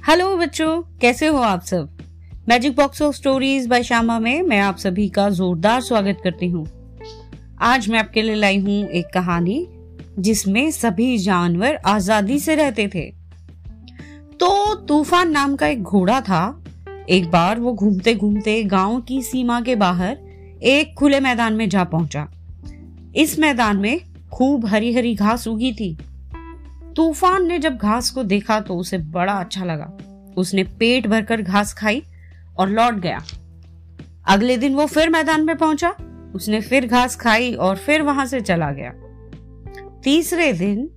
Hello बच्चों, कैसे हो आप सब? Magic box of stories by Shyama में मैं आप सभी का जोरदार स्वागत करती हूँ। आज मैं आपके लिए लाई हूँ एक कहानी, जिसमें सभी जानवर आज़ादी से रहते थे। तो तूफ़ान नाम का एक घोड़ा था। एक बार वो घूमते घूमते गाँव की सीमा के बाहर एक खुले मैदान में जा पहुँचा। इस मैदान में खूब हरी हरी घास उगी थी। तूफ़ान ने जब घास को देखा तो उसे बड़ा अच्छा लगा। उसने पेट भरकर घास खाई और लौट गया। अगले दिन वो फिर मैदान में पहुँचा। उसने फिर घास खाई और फिर वहाँ से चला गया। तीसरे दिन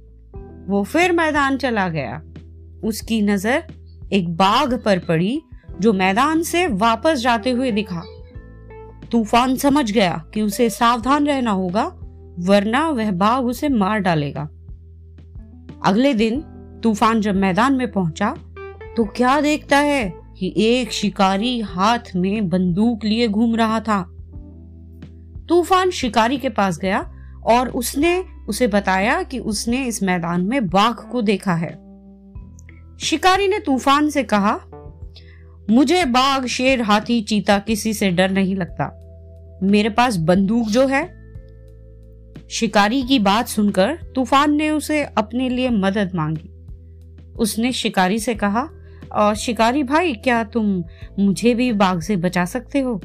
वो फिर मैदान चला गया। उसकी नज़र एक बाघ पर पड़ी जो मैदान से वापस जाते हुए दिखा। तूफ़ान समझ गया कि उसे सावधान रहना होगा, वरना वह बाघ उसे मार डालेगा। अगले दिन तूफ़ान जब मैदान में पहुँचा तो क्या देखता है कि एक शिकारी हाथ में बंदूक लिए घूम रहा था। तूफ़ान शिकारी के पास गया और उसने उसे बताया कि उसने इस मैदान में बाघ को देखा है। शिकारी ने तूफ़ान से कहा, मुझे बाघ, शेर, हाथी, चीता किसी से डर नहीं लगता। मेरे पास बंदूक जो है शिकारी की बात सुनकर तूफ़ान ने उसे अपने लिए मदद मांगी। उसने शिकारी से कहा और शिकारी भाई, क्या तुम मुझे भी बाघ से बचा सकते हो?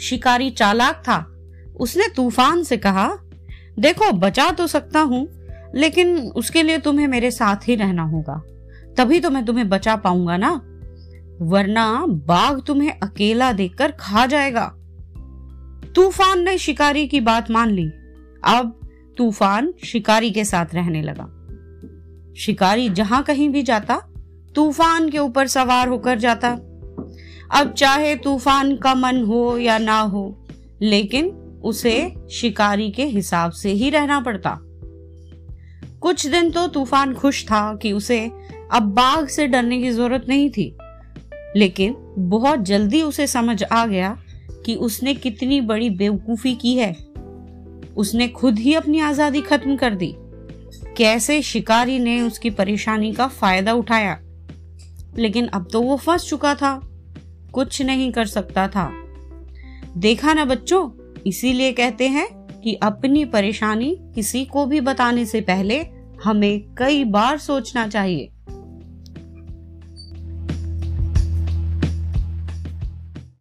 शिकारी चालाक था। उसने तूफ़ान से कहा, देखो, बचा तो सकता हूँ, लेकिन उसके लिए तुम्हें मेरे साथ ही रहना होगा। तभी तो मैं तुम्हें बचा पाऊँगा ना। वरना बाघ तुम्हें अकेला देखकर खा जाएगा। तूफ़ान ने शिकारी की बात मान ली। अब तूफ़ान शिकारी के साथ रहने लगा। शिकारी जहाँ कहीं भी जाता, तूफ़ान के ऊपर सवार होकर जाता। अब चाहे तूफ़ान का मन हो या ना हो, लेकिन उसे शिकारी के हिसाब से ही रहना पड़ता। कुछ दिन तो तूफ़ान खुश था कि उसे अब बाघ से डरने की ज़रूरत नहीं थी, लेकिन बहुत जल्दी उसे समझ आ गया कि उसने कितनी बड़ी बेवकूफ़ी की है। उसने खुद ही अपनी आज़ादी खत्म कर दी। कैसे शिकारी ने उसकी परेशानी का फ़ायदा उठाया। लेकिन अब तो वो फंस चुका था। कुछ नहीं कर सकता था। देखा ना बच्चों, इसीलिए कहते हैं कि अपनी परेशानी किसी को भी बताने से पहले हमें कई बार सोचना चाहिए।